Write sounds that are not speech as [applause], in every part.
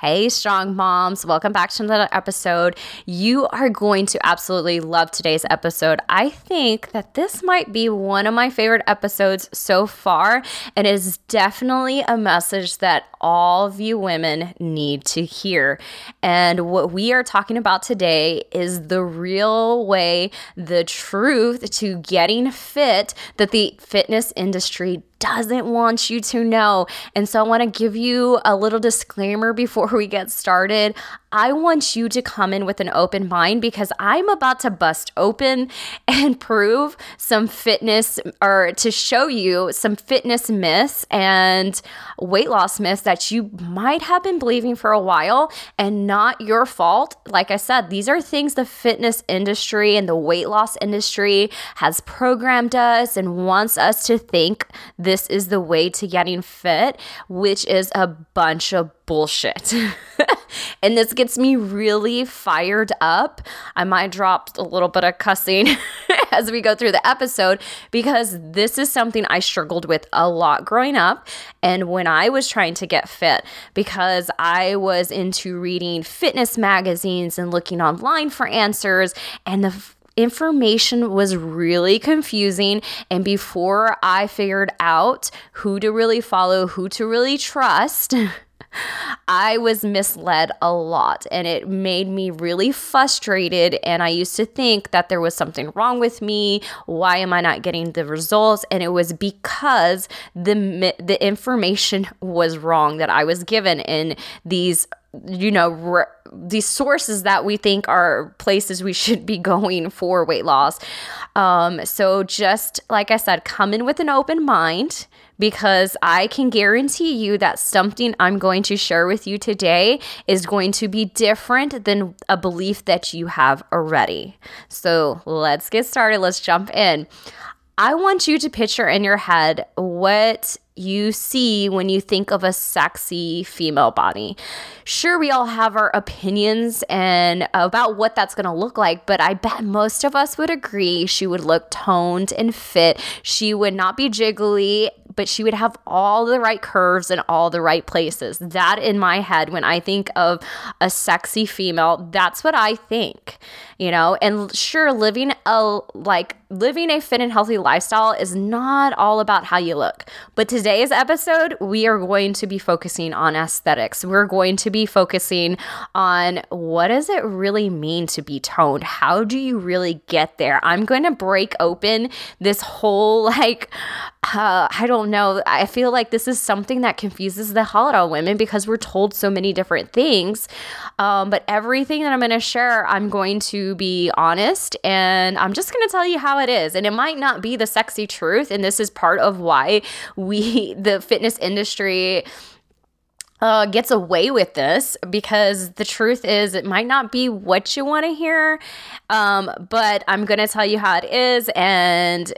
Hey, strong moms, welcome back to another episode. You are going to absolutely love today's episode. I think that this might be one of my favorite episodes so far, and it is definitely a message that all of you women need to hear. And what we are talking about today is the real way, the truth to getting fit that the fitness industry doesn't want you to know. And so I want to give you a little disclaimer before [laughs] we get started. I want you to come in with an open mind because I'm about to bust open [laughs] and prove some fitness or to show you some fitness myths and weight loss myths that you might have been believing for a while and not your fault. Like I said, these are things the fitness industry and the weight loss industry has programmed us and wants us to think this is the way to getting fit, which is a bunch of bullshit. [laughs] and this gets me really fired up. I might drop a little bit of cussing [laughs] as we go through the episode because this is something I struggled with a lot growing up and when I was trying to get fit because I was into reading fitness magazines and looking online for answers and the information was really confusing. And before I figured out who to really follow, who to really trust, [laughs] I was misled a lot and it made me really frustrated. And I used to think that there was something wrong with me. Why am I not getting the results? And it was because the, the information was wrong that I was given in these you know, re- these sources that we think are places we [laughs] should be going for weight loss. Um, so, just like I said, come in with an open mind because I can guarantee you that something I'm going to share with you today is going to be different than a belief that you have already. So, let's get started. Let's jump in. I want you to picture in your head what you see when you think of a sexy female body. Sure, we all have our opinions and about what that's going to look like, but I bet most of us would agree she would look toned and fit. She would not be jiggly, but she would have all the right curves in all the right places. That in my head when I think of a sexy female, that's what I think. You know, and sure living a like living a fit and healthy lifestyle is not all about how you look. But today's episode, we are going to be focusing on aesthetics. We're going to be focusing on what does it really mean to be toned? How do you really get there? I'm going to break open this whole like uh, I don't know. I feel like this is something that confuses the of women because we're told so many different things. Um, but everything that I'm going to share, I'm going to be honest and I'm just going to tell you how it is. And it might not be the sexy truth. And this is part of why we, [laughs] the fitness industry, uh, gets away with this because the truth is it might not be what you want to hear um, but i'm going to tell you how it is and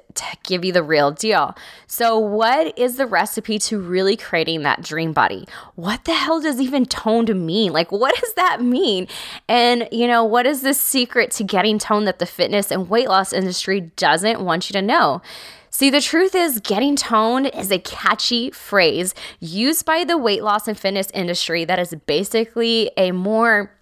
give you the real deal. So what is the recipe to really creating that dream body? What the hell does even toned mean? Like what [laughs] does that mean? And you know what is the secret to getting toned that the fitness and weight loss industry doesn't want you to know See, the truth is, getting toned is a catchy phrase used by the weight loss and fitness industry that is basically a more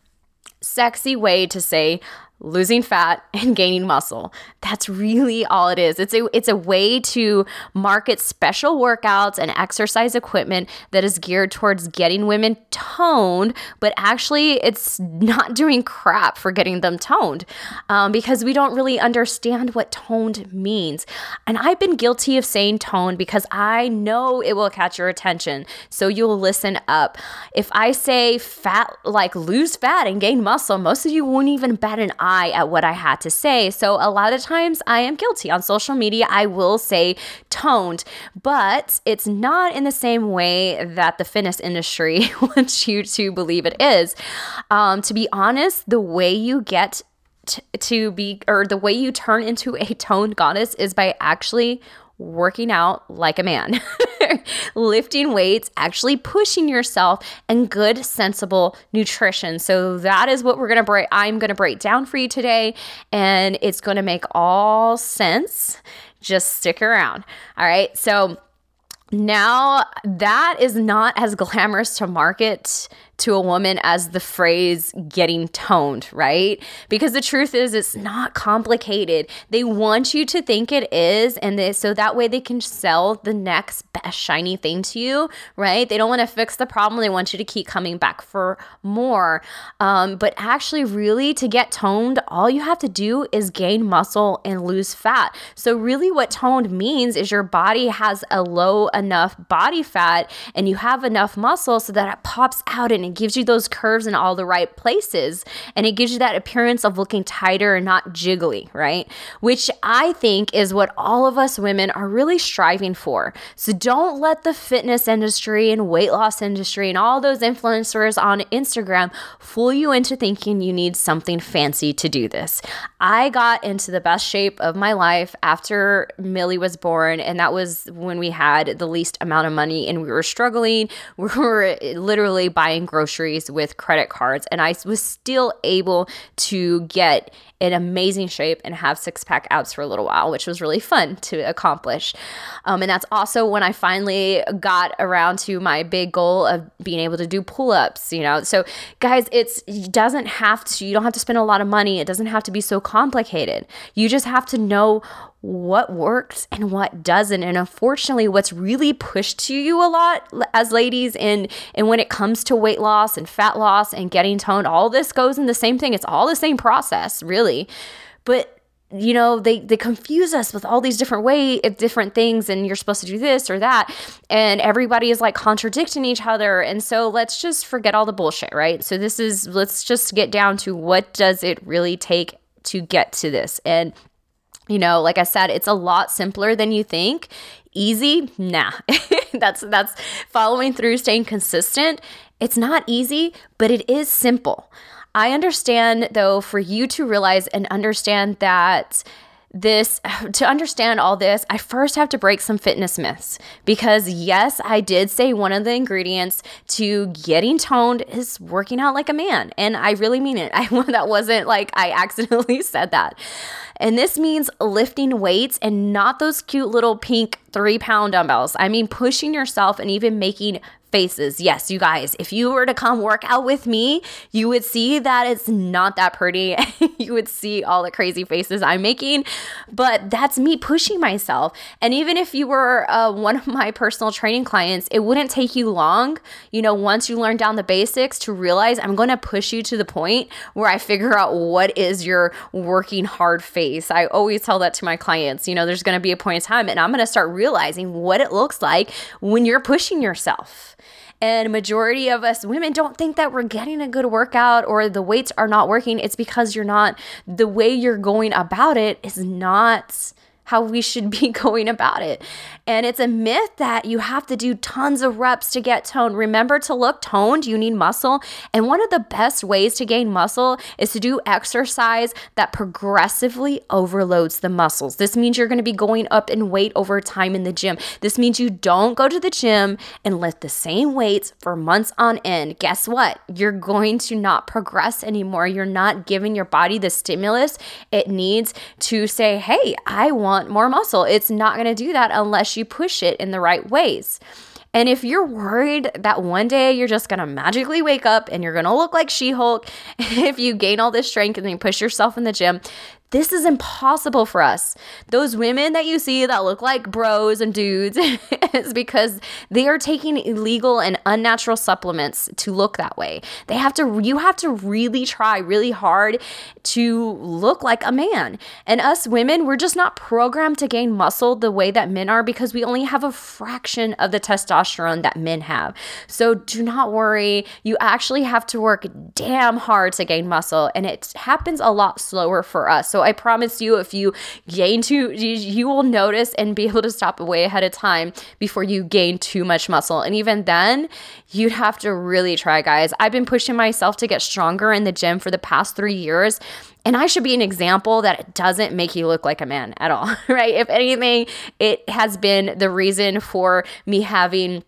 sexy way to say, losing fat [laughs] and gaining muscle. That's really all it is. It's a it's a way to market special workouts and exercise equipment that is geared towards getting women toned, but actually it's not doing crap for getting them toned um, because we don't really understand what toned means. And I've been guilty of saying toned because I know it will catch your attention, so you'll listen up. If I say fat, like lose fat and gain muscle, most of you won't even bat an eye eye at what I had to say. So a lot of times I am guilty on social media. I will say toned, but it's not in the same way that the fitness industry [laughs] wants you to believe it is. Um, to be honest, the way you get to be or the way you turn into a toned goddess is by actually working out like a man, [laughs] lifting weights, actually pushing yourself, and good, sensible nutrition. So that is what we're gonna break. I'm gonna break down for you today, and it's gonna make all sense. Just stick around. All right. So now that is not as glamorous to market to a woman as the phrase getting toned, right? Because the truth is, it's not complicated. They want you to think it is, and they, so that way they can sell the next best shiny thing to you, right? They don't want to fix the problem. They want you to keep coming back for more. Um, but actually, really, to get toned, all you have to do is gain muscle and lose fat. So, really, what toned means is your body has a low enough body fat and you have enough muscle so that it pops out and it gives you those curves in all the right places and it gives you that appearance of looking tighter and not jiggly, right? Which I think is what all of us women are really striving for. So don't let the fitness industry and weight loss industry and all those influencers on Instagram fool you into thinking you need something fancy to do this. I got into the best shape of my life after Millie was born, and that was when we had the least amount of money and we were struggling. [laughs] We were literally buying groceries with credit cards, and I was still able to get in amazing shape and have six pack abs for a little while, which was really fun to accomplish. Um, and that's also when I finally got around to my big goal of being able to do pull ups, you know. So, guys, it's it doesn't have to, you don't have to spend a lot of money. It doesn't have to be so complicated. You just have to know what works and what doesn't. And unfortunately what's really pushed to you a lot as ladies and and when it comes to weight loss and fat loss and getting toned all this goes in the same thing. It's all the same process really. But you know they they confuse us with all these different way eh, different things and you're supposed to do this or that. And everybody is like contradicting each other. And so let's just forget all the bullshit right? So this is let's just get down to what does it really take to get to this? And you know, like I said, it's a lot simpler than you think. Easy? Nah. [laughs] that's that's following through, staying consistent. It's not easy, but it is simple. I understand though for you to realize and understand that this [sighs] to understand all this, I first have to break some fitness myths because yes, I did say one of the ingredients to getting toned is working out like a man, and I really mean it. [laughs] I that wasn't like I accidentally [laughs] said that. And this means lifting weights and not those cute little pink three pound dumbbells. I mean, pushing yourself and even making faces. Yes, you guys, if you were to come work out with me, you would see that it's not that pretty. [laughs] you would see all the crazy faces I'm making, but that's me pushing myself. And even if you were uh, one of my personal training clients, it wouldn't take you long, you know, once you learn down the basics to realize I'm going to push you to the point where I figure out what is your working hard face. I always tell that to my clients. You know, there's going to be a point in time and I'm going to start realizing what it looks like when you're pushing yourself. And majority of us women don't think that we're getting a good workout or the weights are not working. It's because you're not the way you're going about it is not how we should be [laughs] going about it. And it's a myth that you have to do tons of reps to get toned. Remember to look toned, you need muscle. And one of the best ways to gain muscle is to do exercise that progressively overloads the muscles. This means you're going to be going up in weight over time in the gym. This means you don't go to the gym and lift the same weights for months on end. Guess what? You're going to not progress anymore. You're not giving your body the stimulus it needs to say, hey, I want more muscle. It's not going to do that unless you push it in the right ways. And if you're worried that one day you're just gonna magically wake up and you're gonna look like She Hulk [laughs] if you gain all this strength and then you push yourself in the gym, This is impossible for us. Those women that you see that look like bros and dudes [laughs] is because they are taking illegal and unnatural supplements to look that way. They have to you have to really try really hard to look like a man. And us women, we're just not programmed to gain muscle the way that men are because we only have a fraction of the testosterone that men have. So do not worry. You actually have to work damn hard to gain muscle and it happens a lot slower for us. So so I promise you, if you gain too, you, will notice and be able to stop way ahead of time before you gain too much muscle. And even then, you'd have to really try, guys. I've been pushing myself to get stronger in the gym for the past three years. And I should be an example that it doesn't make you look like a man at all, [laughs] right? If anything, it has been the reason for me having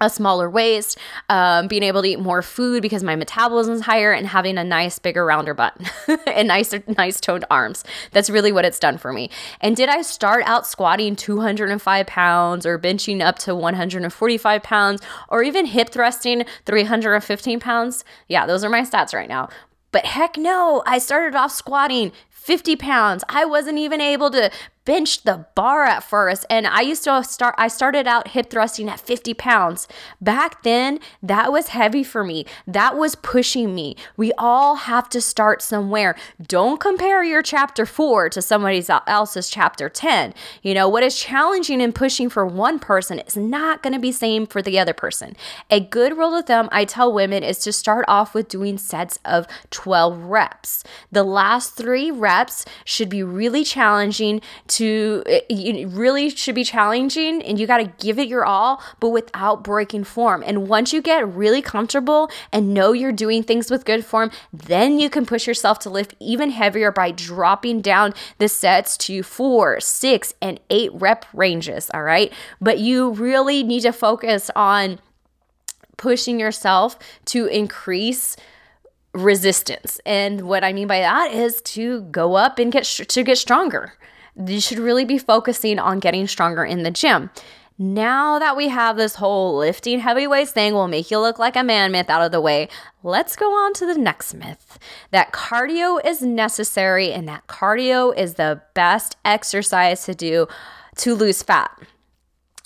a smaller waist, um, being able to eat more food because my metabolism is higher, and having a nice, bigger, rounder butt [laughs] and nicer, nice toned arms. That's really what it's done for me. And did I start out squatting 205 pounds or benching up to 145 pounds or even hip thrusting 315 pounds? Yeah, those are my stats right now. But heck no, I started off squatting 50 pounds. I wasn't even able to benched the bar at first and I used to start I started out hip thrusting at 50 pounds. Back then, that was heavy for me. That was pushing me. We all have to start somewhere. Don't compare your chapter 4 to somebody else's chapter 10. You know, what is challenging and pushing for one person is not going to be same for the other person. A good rule of thumb I tell women is to start off with doing sets of 12 reps. The last 3 reps should be really challenging to to it really should be challenging and you got to give it your all but without breaking form. And once you get really comfortable and know you're doing things with good form then you can push yourself to lift even heavier by dropping down the sets to four six and eight rep ranges all right? But you really need to focus on pushing yourself to increase resistance. And what I mean by that is to go up and get to get stronger you should really be focusing on getting stronger in the gym. Now that we have this whole lifting heavy weights thing will make you look like a man myth out of the way, let's go on to the next myth that cardio is necessary and that cardio is the best exercise to do to lose fat.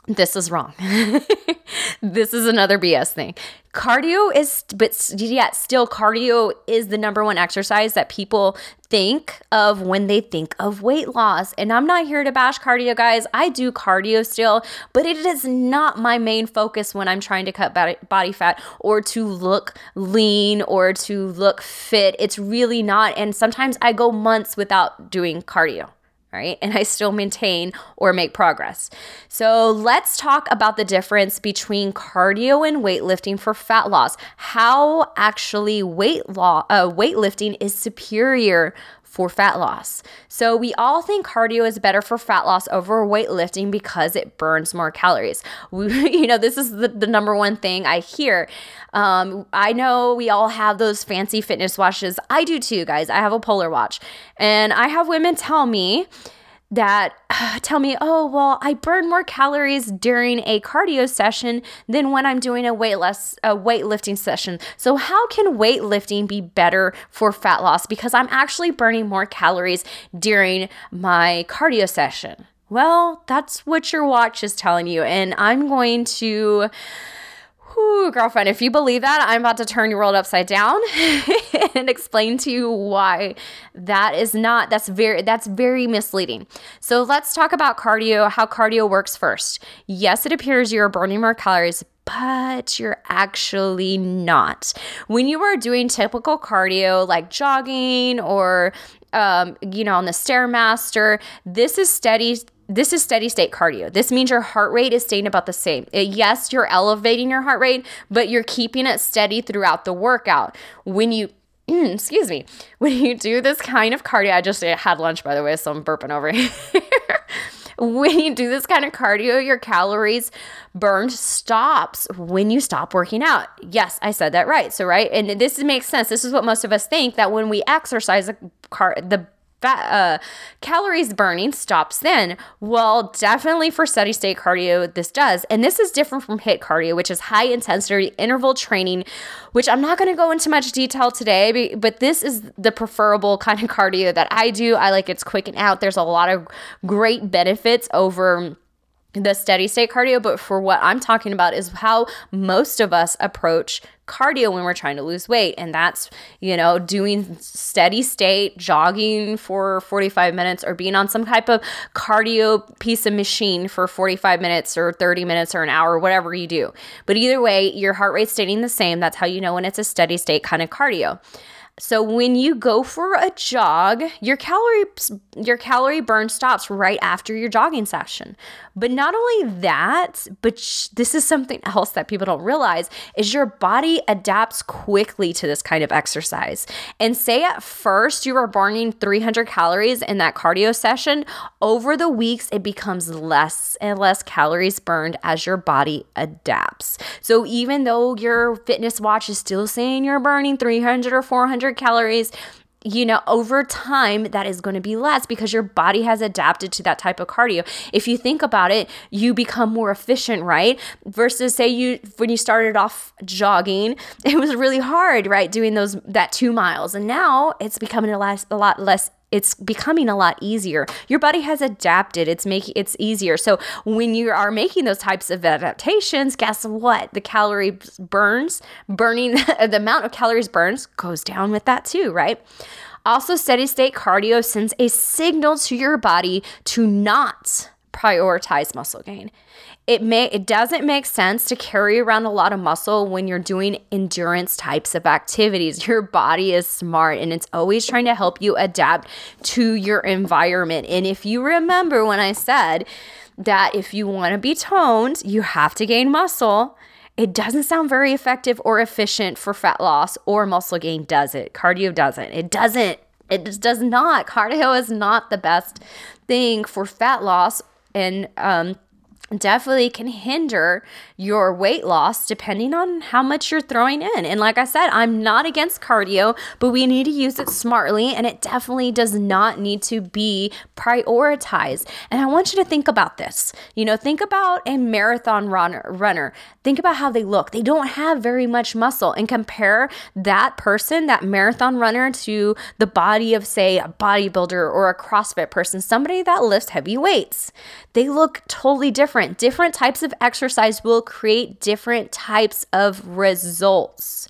This is wrong. [laughs] this is another BS thing. Cardio is, but yet still, cardio is the number one exercise that people think of when they think of weight loss. And I'm not here to bash cardio, guys. I do cardio still, but it is not my main focus when I'm trying to cut body fat or to look lean or to look fit. It's really not. And sometimes I go months without doing cardio right? And I still maintain or make progress. So let's talk about the difference between cardio and weightlifting for fat loss. How actually weight law uh, weightlifting is superior for fat loss. So we all think cardio is better for fat loss over weightlifting because it burns more calories. [laughs] We, you know, this is the, the number one thing I hear. Um, I know we all have those fancy fitness watches. I do too, guys. I have a polar watch. And I have women tell me, that [sighs] tell me, oh, well, I burn more calories during a cardio session than when I'm doing a weight less a weightlifting session. So how can weightlifting be better for fat loss because I'm actually burning more calories during my cardio session? Well, that's what your watch is telling you and I'm going to Girlfriend, if you believe that, I'm about to turn your world upside down [laughs] and explain to you why that is not that's very that's very misleading. So let's talk about cardio, how cardio works first. Yes, it appears you're burning more calories, but you're actually not. When you are doing typical cardio like jogging or um, you know, on the Stairmaster, this is steady this is steady state cardio. This means your heart rate is staying about the same. Uh, yes, you're elevating your heart rate, but you're keeping it steady throughout the workout. When you [clears throat] excuse me, when you do this kind of cardio, I just had lunch by the way, so I'm burping over [laughs] here. when you do this kind of cardio, your calories burned stops when you stop working out. Yes, I said that right. So, right. And this makes sense. This is what most of us think that when we exercise, the fat uh, calories burning stops then. Well definitely for steady state cardio this does. And this is different from HIIT cardio which is high intensity interval training which i'm not going to go into much detail today but this is the preferable kind of cardio that i do. I like it's quick and out. There's a lot of great benefits over the steady state cardio, but for what I'm talking about is how most of us approach cardio when we're trying to lose weight. And that's, you know, doing steady state, jogging for 45 minutes, or being on some type of cardio piece of machine for 45 minutes or 30 minutes or an hour, whatever you do. But either way, your heart rate's staying the same. That's how you know when it's a steady state kind of cardio. So when you go for a jog, your calorie your calorie burn stops right after your jogging session. But not only that, but sh- this is something [laughs] else that people don't realize is your body adapts quickly to this kind of exercise. And say at first you were burning 300 calories in that cardio session, over the weeks it becomes less and less calories burned as your body adapts. So even though your fitness watch is still saying you're burning 300 or 400 calories, you know, over time, that is going to be less because your body has adapted to that type of cardio. If you think about it, you become more efficient, right? Versus, say, you when you started off jogging, [laughs] it was really hard, right? Doing those that two miles, and now it's becoming a, less, a lot less it's becoming a lot easier. Your body has adapted. It's making it's easier. So when you are making those types of adaptations, guess what? The calorie burns, burning [laughs] the amount of calories burns goes down with that too, right? Also, steady state cardio sends a signal to your body to not prioritize muscle gain it may it doesn't make sense to carry around a lot of muscle when you're doing endurance types of activities. [laughs] Your body is smart and it's always trying to help you adapt to your environment. And if you remember when I said that if you want to be toned, you have to gain muscle. It doesn't sound very effective or efficient for fat loss or muscle gain, does it? Cardio doesn't. It doesn't. It just does not. Cardio is not the best thing for fat loss and um, definitely can hinder your weight loss depending on how much you're throwing in. And like I said, I'm not against cardio, but we need to use it smartly and it definitely does not need to be prioritized. And I want you to think about this. You know, think about a marathon runner runner. Think about how they look. They don't have very much muscle and compare that person, that marathon runner to the body of say a bodybuilder or a CrossFit person, somebody that lifts heavy weights. They look totally different different. Different types of exercise will create different types of results.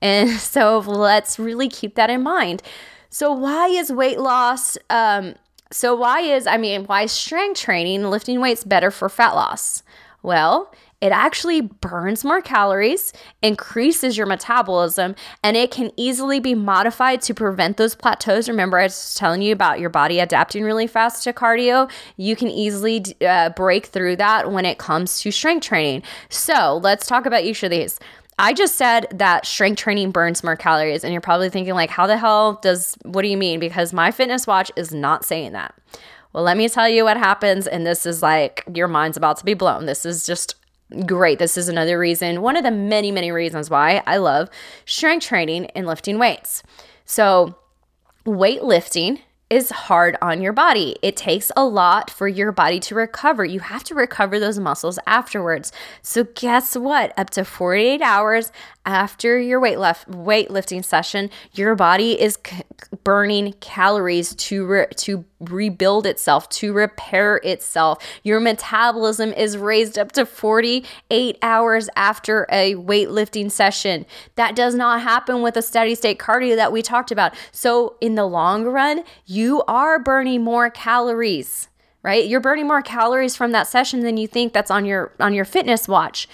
And [laughs] so let's really keep that in mind. So, why is weight loss? Um, so, why is, I mean, why is strength training, lifting weights better for fat loss? Well, it actually burns more calories, increases your metabolism, and it can easily be modified to prevent those plateaus. Remember, I was telling you about your body adapting really fast to cardio. You can easily uh, break through that when it comes to strength training. So let's talk about each of these. I just said that strength training burns more calories, and you're probably thinking, like, how the hell does, what do you mean? Because my fitness watch is not saying that. Well, let me tell you what happens. And this is like your mind's about to be blown. This is just great. This is another reason, one of the many, many reasons why I love strength training and lifting weights. So, weightlifting is hard on your body. It takes a lot for your body to recover. You have to recover those muscles afterwards. So guess what? Up to 48 hours after your weight left weightlifting session, your body is c- burning calories to re- to rebuild itself, to repair itself. Your metabolism is raised up to 48 hours after a weightlifting session. That does not happen with a steady state cardio that we talked about. So in the long run, you are burning more calories right you're burning more calories from that session than you think that's on your on your fitness watch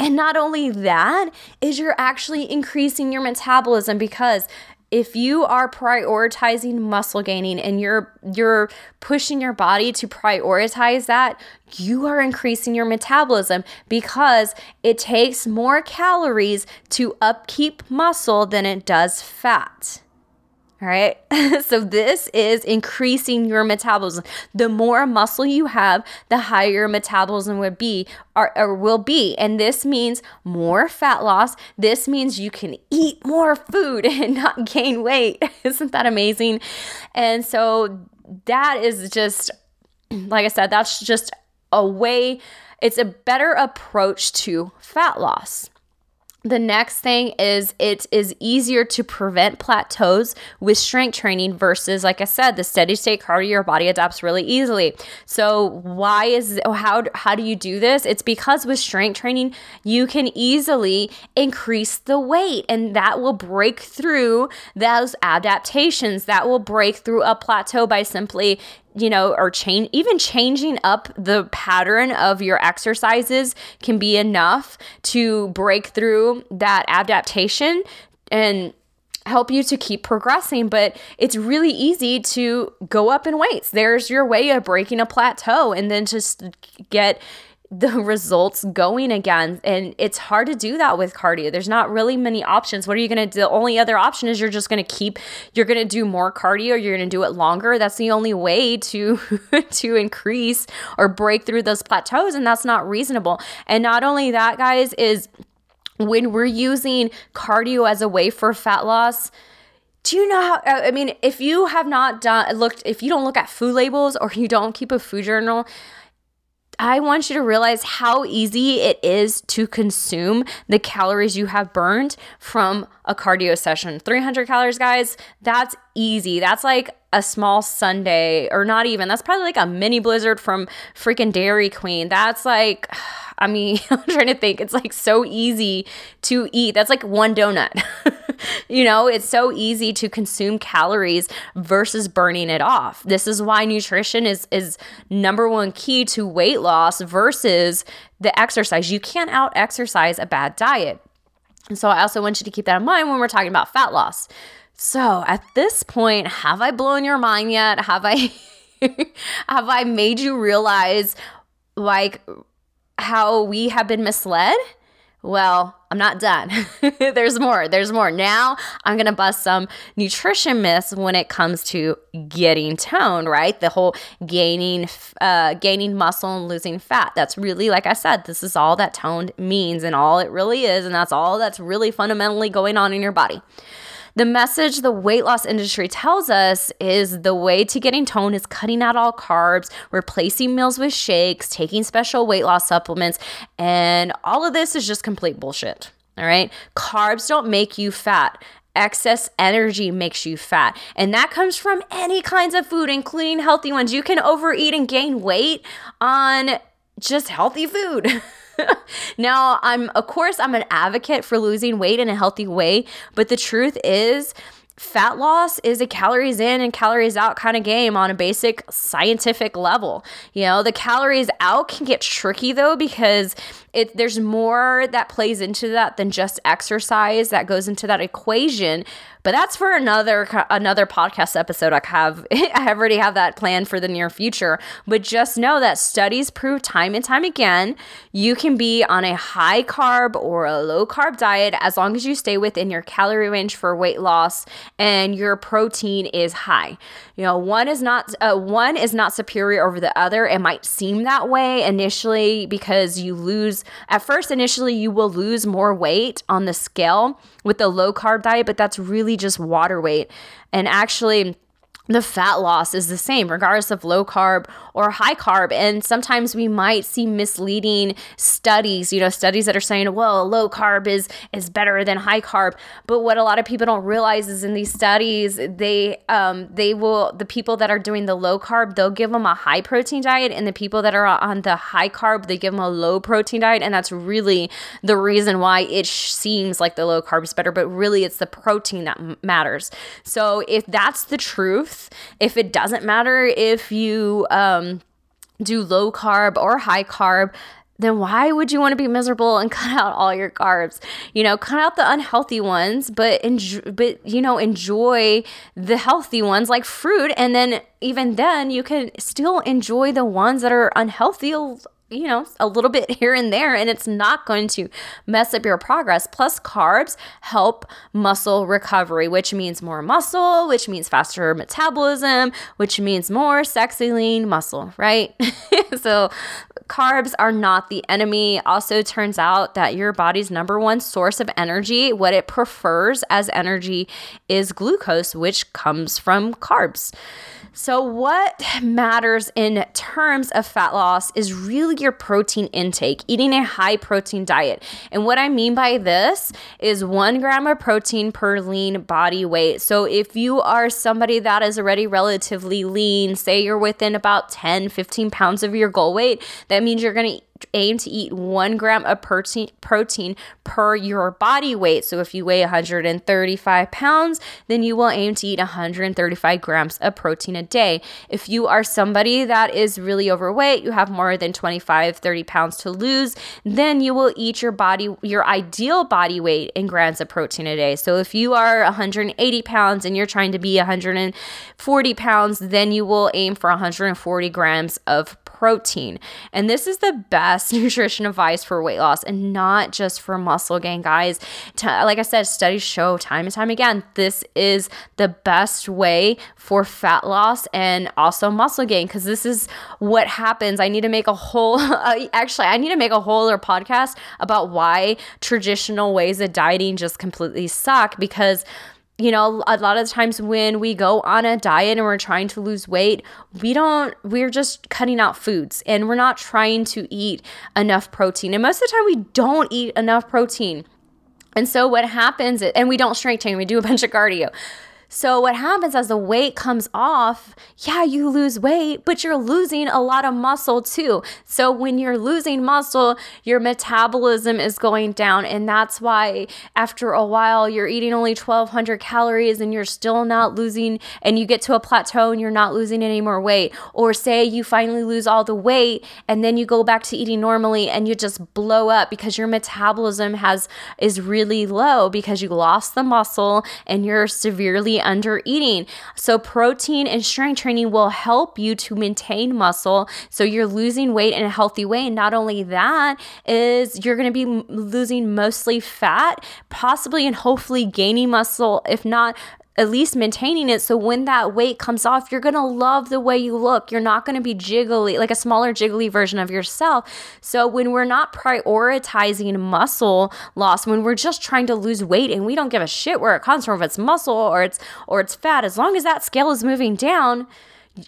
and not only that, is you're actually increasing your metabolism because if you are prioritizing muscle gaining and you're you're pushing your body to prioritize that, you are increasing your metabolism because it takes more calories to upkeep muscle than it does fat. All right. [laughs] so this is increasing your metabolism. The more muscle you have, the higher your metabolism would be or, or will be. And this means more fat loss. This means you can eat more food [laughs] and not gain weight. [laughs] Isn't that amazing? And so that is just [clears throat] like I said, that's just a way it's a better approach to fat loss. The next thing is it is easier to prevent plateaus with strength training versus, like I said, the steady state cardio. Your body adapts really easily. So why is how how do you do this? It's because with strength training you can easily increase the weight, and that will break through those adaptations. That will break through a plateau by simply you know, or change, even changing up the pattern of your exercises can be enough to break through that adaptation and help you to keep progressing. But it's really easy to go up in weights. There's your way of breaking a plateau and then just get the [laughs] results going again. And it's hard to do that with cardio. There's not really many options. What are you going to do? The only other option is you're just going to keep, you're going to do more cardio, you're going to do it longer. That's the only way to [laughs] to increase or break through those plateaus and that's not reasonable. And not only that, guys, is when we're using cardio as a way for fat loss, do you know how uh, i mean if you have not done looked if you don't look at food labels or you don't keep a food journal I want you to realize how easy it is to consume the calories you have burned from a cardio session. 300 calories, guys, that's easy. That's like a small sundae, or not even. That's probably like a mini blizzard from freaking Dairy Queen. That's like, [sighs] I mean, [laughs] I'm trying to think. It's like so easy to eat. That's like one donut. [laughs] you know, it's so easy to consume calories versus burning it off. This is why nutrition is is number one key to weight loss versus the exercise. You can't out exercise a bad diet. And so I also want you to keep that in mind when we're talking about fat loss. So at this point, have I blown your mind yet? Have I [laughs] have I made you realize like how we have been misled? Well, I'm not done. [laughs] There's more. There's more. Now I'm going to bust some nutrition myths when it comes to getting toned, right? The whole gaining uh, gaining muscle and losing fat. That's really like I said, this is all that toned means and all it really is and that's all that's really fundamentally going on in your body. The message the weight loss industry tells us is the way to getting toned is cutting out all carbs, replacing meals with shakes, taking special weight loss supplements, and all of this is just complete bullshit. All right. Carbs don't make you fat. Excess energy makes you fat. And that comes from any kinds of food, including healthy ones. You can overeat and gain weight on just healthy food. [laughs] [laughs] now, I'm of course I'm an advocate for losing weight in a healthy way, but the truth is fat loss is a calories in and calories out kind of game on a basic scientific level. You know, the calories out can get tricky though because it there's more that plays into that than just exercise that goes into that equation. But that's for another another podcast episode. I have [laughs] i already have that planned for the near future. But just know that studies prove time and time again you can be on a high carb or a low carb diet as long as you stay within your calorie range for weight loss and your protein is high you know one is not uh, one is not superior over the other it might seem that way initially because you lose at first, initially, you will lose more weight on the scale with the low carb diet, but that's really just water weight. And actually, the fat loss is the same, regardless of low carb or high carb. And sometimes we might see misleading studies, you know, studies that are saying, well, low carb is is better than high carb. But what a lot of people don't realize is in these studies, they um they will the people that are doing the low carb, they'll give them a high protein diet, and the people that are on the high carb, they give them a low protein diet, and that's really the reason why it sh- seems like the low carb is better. But really, it's the protein that m- matters. So if that's the truth if it doesn't matter if you um, do low carb or high carb, then why would you want to be miserable and [laughs] cut out all your carbs? You know, cut out the unhealthy ones, but enjoy, but you know, enjoy the healthy ones like fruit, and then even then you can still enjoy the ones that are unhealthy you know, a little bit [laughs] here and there, and it's not going to mess up your progress. Plus, carbs help muscle recovery, which means more muscle, which means faster metabolism, which means more sexy lean muscle, right? [laughs] so, carbs are not the enemy. Also, turns out that your body's number one source of energy, what it prefers as energy, is glucose, which comes from carbs. So, what matters in terms of fat loss is really your protein intake, eating a high protein diet. And what I mean by this is one gram of protein per lean body weight. So, if you are somebody that is already relatively lean, say you're within about 10, 15 pounds of your goal weight, that means you're going to aim to eat one gram of protein, per your body weight. So if you weigh 135 pounds, then you will aim to eat 135 grams of protein a day. If you are somebody that is really overweight, you have more than 25, 30 pounds to lose, then you will eat your body, your ideal body weight in grams of protein a day. So if you are 180 pounds and you're trying to be 140 pounds, then you will aim for 140 grams of protein. And this is the best [laughs] nutrition advice for weight loss and not just for muscle gain, guys. like I said, studies show time and time again this is the best way for fat loss and also muscle gain because this is what happens. I need to make a whole, [laughs] uh, actually, I need to make a whole other podcast about why traditional ways of dieting just completely suck because you know, a lot of times when we go on a diet and we're trying to lose weight, we don't, we're just cutting out foods and we're not trying to eat enough protein. And most of the time, we don't eat enough protein. And so what happens, and we don't strength train, we do a bunch of cardio. So, what happens as the weight comes off, yeah, you lose weight, but you're losing a lot of muscle too. So, when you're losing muscle, your metabolism is going down. And that's why after a while, you're eating only 1200 calories and you're still not losing, and you get to a plateau and you're not losing any more weight. Or say you finally lose all the weight and then you go back to eating normally and you just blow up because your metabolism has is really low because you lost the muscle and you're severely under eating. So, protein and strength training will help you to maintain muscle. So, you're losing weight in a healthy way. And not only that, is you're going to be losing mostly fat, possibly and hopefully gaining muscle, if not at least maintaining it. So when that weight comes off, you're gonna love the way you look. You're not gonna be jiggly, like a smaller, jiggly version of yourself. So when we're not prioritizing muscle loss, when we're just trying to lose weight and we don't give a shit where it comes from, if it's muscle or it's or it's fat, as long as that scale is moving down,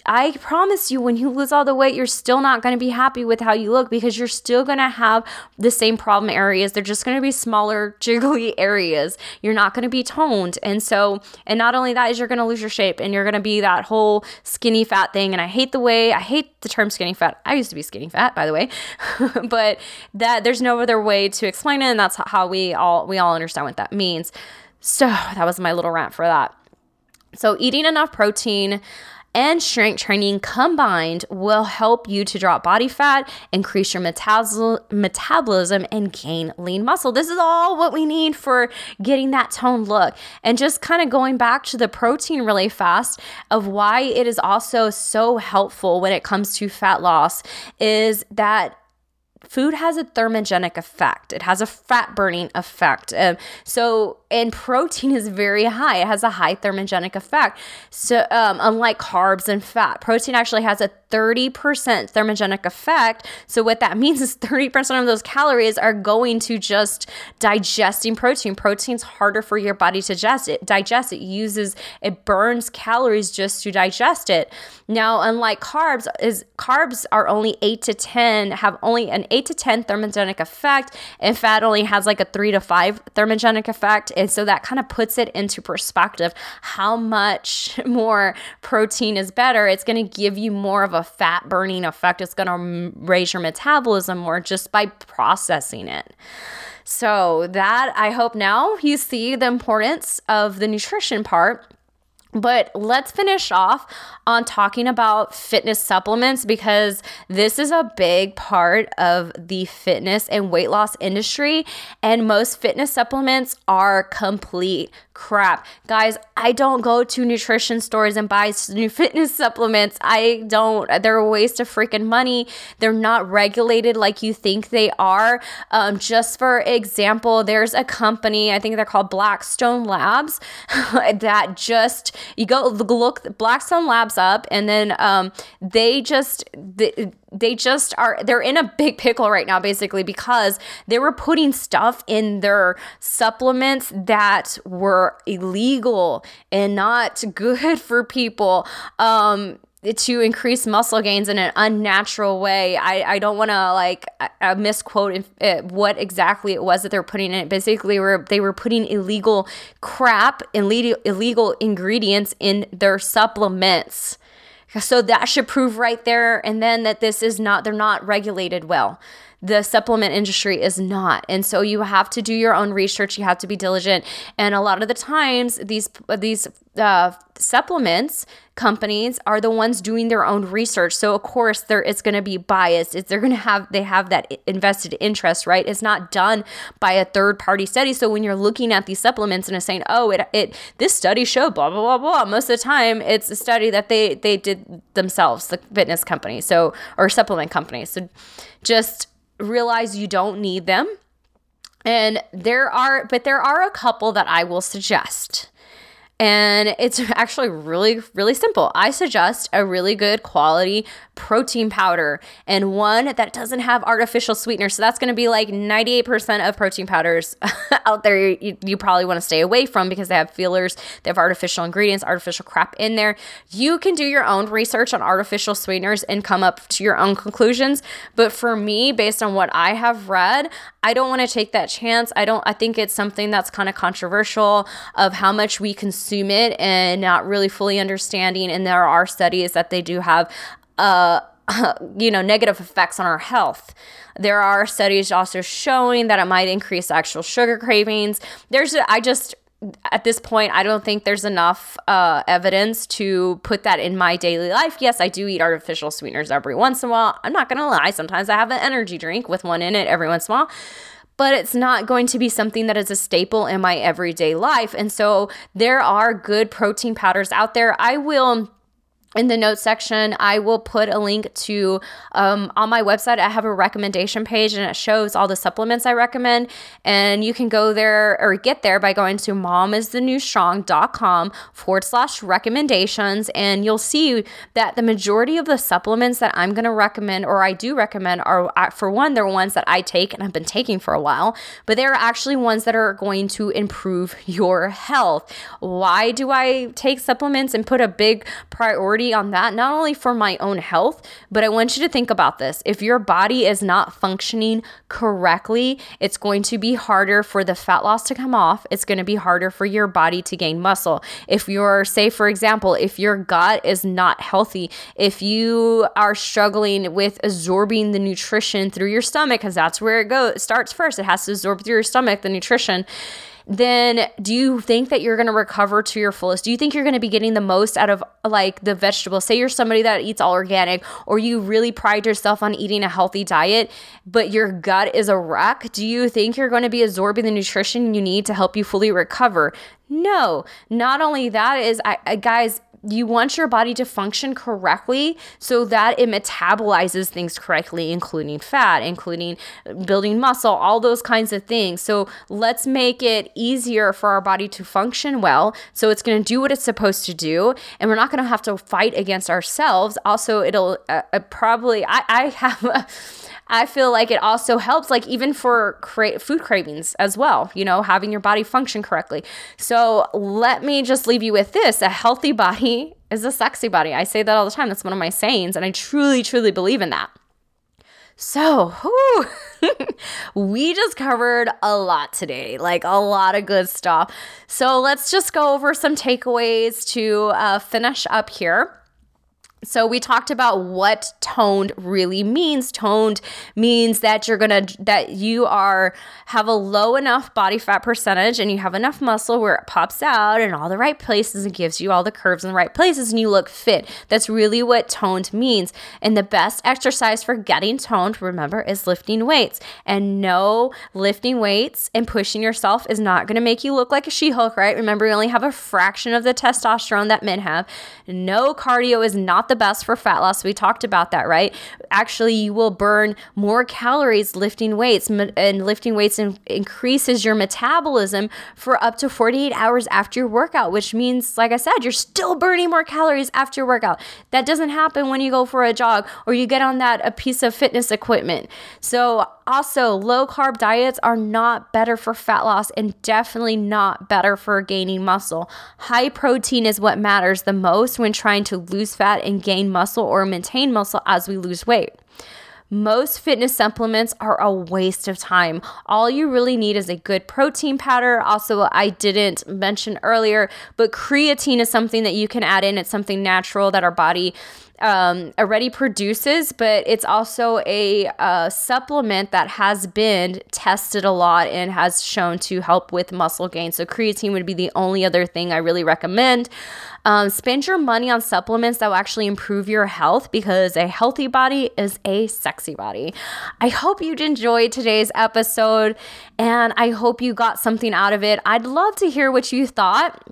I promise you, when you lose all the weight, you're still not going to be happy with how you look because you're still going to have the same problem areas. They're just going to be smaller, [laughs] jiggly areas. You're not going to be toned. And so, and not only that, is you're going to lose your shape and you're going to be that whole skinny fat thing. And I hate the way, I hate the term skinny fat. I used to be skinny fat, by the way, [laughs] but that there's no other way to explain it. And that's how we all, we all understand what that means. So that was my little rant for that. So, eating enough protein, and strength training combined will help you to drop body fat, increase your metabolism, and gain lean muscle. This is all what we need for getting that toned look. And just kind of going back to the protein really fast of why it is also so helpful when it comes to fat loss is that food has a thermogenic effect. It has a fat burning effect. Um, so, and protein is very high. It has a high thermogenic effect. So, um, unlike carbs and fat, protein actually has a 30% thermogenic effect. So, what that [laughs] means is 30% of those calories are going to just digesting protein. Protein's harder for your body to digest. It digest. It uses it burns calories just to digest it. Now, unlike carbs, is carbs are only eight to 10 have only an eight to 10 thermogenic effect, and fat only has like a three to five thermogenic effect. And so that kind of puts it into perspective how much [laughs] more protein is better. It's going to give you more of a fat burning effect. It's going to raise your metabolism more just by processing it. So, that I hope now you see the importance of the nutrition part but let's finish off on talking about fitness supplements because this is a big part of the fitness and weight loss industry. And most fitness supplements are complete crap. Guys, I don't go to nutrition stores and buy new [laughs] fitness supplements. I don't. They're a waste of freaking money. They're not regulated like you think they are. Um, just for example, there's a company, I think they're called Blackstone Labs, [laughs] that just, you go look Blackstone Labs up and then um, they just, they, they just are they're in a big pickle right now basically because they were putting stuff in their supplements that were illegal and not [laughs] good for people. Um to increase muscle gains in an unnatural way. I, I don't want to like uh, misquote uh, what exactly it was that they're putting in it. Basically, were they were putting illegal crap and illegal, illegal ingredients in their supplements. So that should prove right there. And then that this is not, they're not regulated well. The supplement industry is not. And so you have to do your own research. You have to be diligent. And a lot of the times, these, these uh, supplements companies are the ones doing their own research. So of course there it's going to be biased. It's, they're going to have they have that invested interest, right? It's not done by a third party study. So when you're looking at these supplements and it's saying, "Oh, it it this study showed blah blah blah blah," most of the time it's a study that they they did themselves, the fitness company, so or supplement company. So just realize you don't need them. And there are but there are a couple that I will suggest. And it's [laughs] actually really, really simple. I suggest a really good quality protein powder and one that doesn't have artificial sweeteners. So that's going to be like 98% of protein powders [laughs] out there you, you probably want to stay away from because they have fillers, they have artificial ingredients, artificial crap in there. You can do your own research on artificial sweeteners and come up to your own conclusions. But for me, based on what I have read, I don't want to take that chance. I don't I think it's something that's kind of controversial of how much we consume it and not really fully understanding and there are studies that they do have uh [laughs] you know negative effects on our health there are studies also showing that it might increase actual sugar cravings there's i just at this point, I don't think there's enough uh, evidence to put that in my daily life. Yes, I do eat artificial sweeteners every once in a while. I'm not going to lie. Sometimes I have an energy drink with one in it every once in a while but it's not going to be something that is a staple in my everyday life. And so there are good protein powders out there. I will in the notes section, I will put a link to um, on my website. I have a recommendation page and it shows all the supplements I recommend. And you can go there or get there by going to momisthenewstrong.com forward slash recommendations. And you'll see that the majority of the supplements that I'm going to recommend or I do recommend are, for one, they're ones that I take and I've been taking for a while, but they're actually ones that are going to improve your health. Why do I take supplements and put a big priority? On that, not only for my own health, but I want you to think about this. If your body is not functioning correctly, it's going to be harder for the fat loss to come off. It's going to be harder for your body to gain muscle. If you're, say, for example, if your gut is not healthy, if you are struggling with absorbing the nutrition through your stomach, because that's where it goes, it starts first, it has to absorb through your stomach, the nutrition then do you think that you're going to recover to your fullest? Do you think you're going to be getting the most out of like the vegetables? Say you're somebody that eats all organic or you really pride yourself on eating a healthy diet, but your gut is a wreck. Do you think you're going to be absorbing the nutrition you need to help you fully recover? No. Not only that is I, I guys you want your body to function correctly so that it metabolizes things correctly, including fat, including building muscle, all those kinds of things. So let's make it easier for our body to function well. So it's going to do what it's supposed to do, and we're not going to have to fight against ourselves. Also, it'll uh, uh probably, I, I have. A, I feel like it also helps, like even for cra- food cravings as well, you know, having your body function correctly. So let me just leave you with this a healthy body [laughs] is a sexy body. I say that all the time. That's one of my sayings, and I truly, truly believe in that. So, [laughs] we just covered a lot today, like a lot of good stuff. So, let's just go over some takeaways to uh, finish up here. So we talked about what toned really means. Toned means that you're going to that you are have a low enough body fat percentage and you have enough muscle where it pops out in all the right places and gives you all the curves in the right places and you look fit. That's really what toned means. And the best exercise for getting toned, remember, is lifting weights. And no, lifting weights and pushing yourself is not going to make you look like a She-Hulk, right? Remember, you only have a fraction of the testosterone that men have. No cardio is not the best for fat loss. We talked about that, right? Actually, you will burn more calories lifting weights, and lifting weights in- increases your metabolism for up to 48 hours after your workout, which means, like I said, you're still burning more calories after your workout. That doesn't happen when you go for a jog or you get on that a piece of fitness equipment. So, also, low carb diets are not better for fat loss and definitely not better for gaining muscle. High protein is what matters the most when trying to lose fat and gain muscle or maintain muscle as we lose weight. Most fitness supplements are a waste of time. All you really need is a good protein powder. Also, I didn't mention earlier, but creatine is something that you can add in. It's something natural that our body um, already produces, but it's also a, a, supplement that has been tested a lot and has shown to help with muscle gain. So, creatine would be the only other thing I really recommend. Um, spend your money on supplements that will actually improve your health because a healthy body is a sexy body. I hope you enjoyed today's episode and I hope you got something out of it. I'd love to hear what you thought.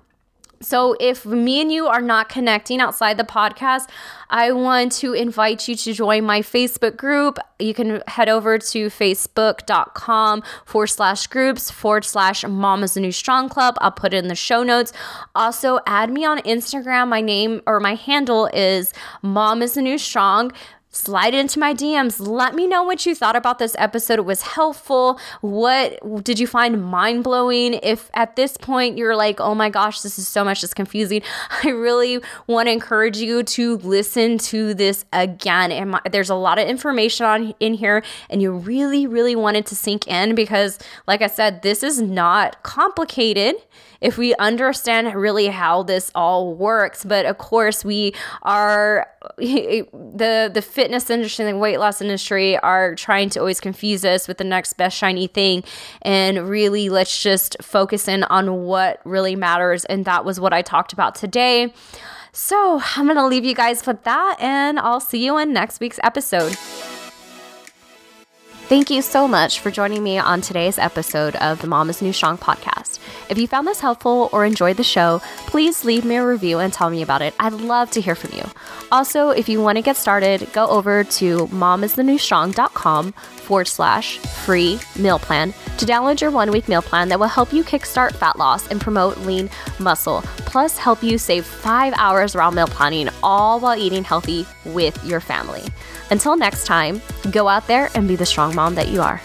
So, if me and you are not connecting outside the podcast, I want to invite you to join my Facebook group. You can head over to facebook.com forward slash groups forward slash Mom is the New Strong Club. I'll put it in the show notes. Also, add me on Instagram. My name or my handle is Mom is the New Strong slide into my DMs. Let me know what you thought about this episode. It was helpful. What did you find mind blowing? If at this point you're like, oh my gosh, this is so much, it's confusing, [laughs] I really want to encourage you to listen to this again. And there's a lot of information on in here, and you really, really want it to sink in because, like I said, this is not complicated if we understand really how this all works. But of course, we are [laughs] the the fitness industry and the weight loss industry are trying to always confuse us with the next best shiny thing. And really, let's just focus in on what really matters. And that was what I talked about today. So I'm going to leave you guys with that, and I'll see you in next week's episode. Thank you so much for joining me on today's episode of the Mom is New Strong podcast. If you found this helpful or enjoyed the show, please leave me a review and tell me about it. I'd love to hear from you. Also, if you want to get started, go over to momisthenewstrong.com forward slash free meal plan to download your one week meal plan that will help you kickstart fat loss and promote lean muscle, plus help you save five hours around meal planning, all while eating healthy with your family. Until next time, go out there and be the strong mom that you are.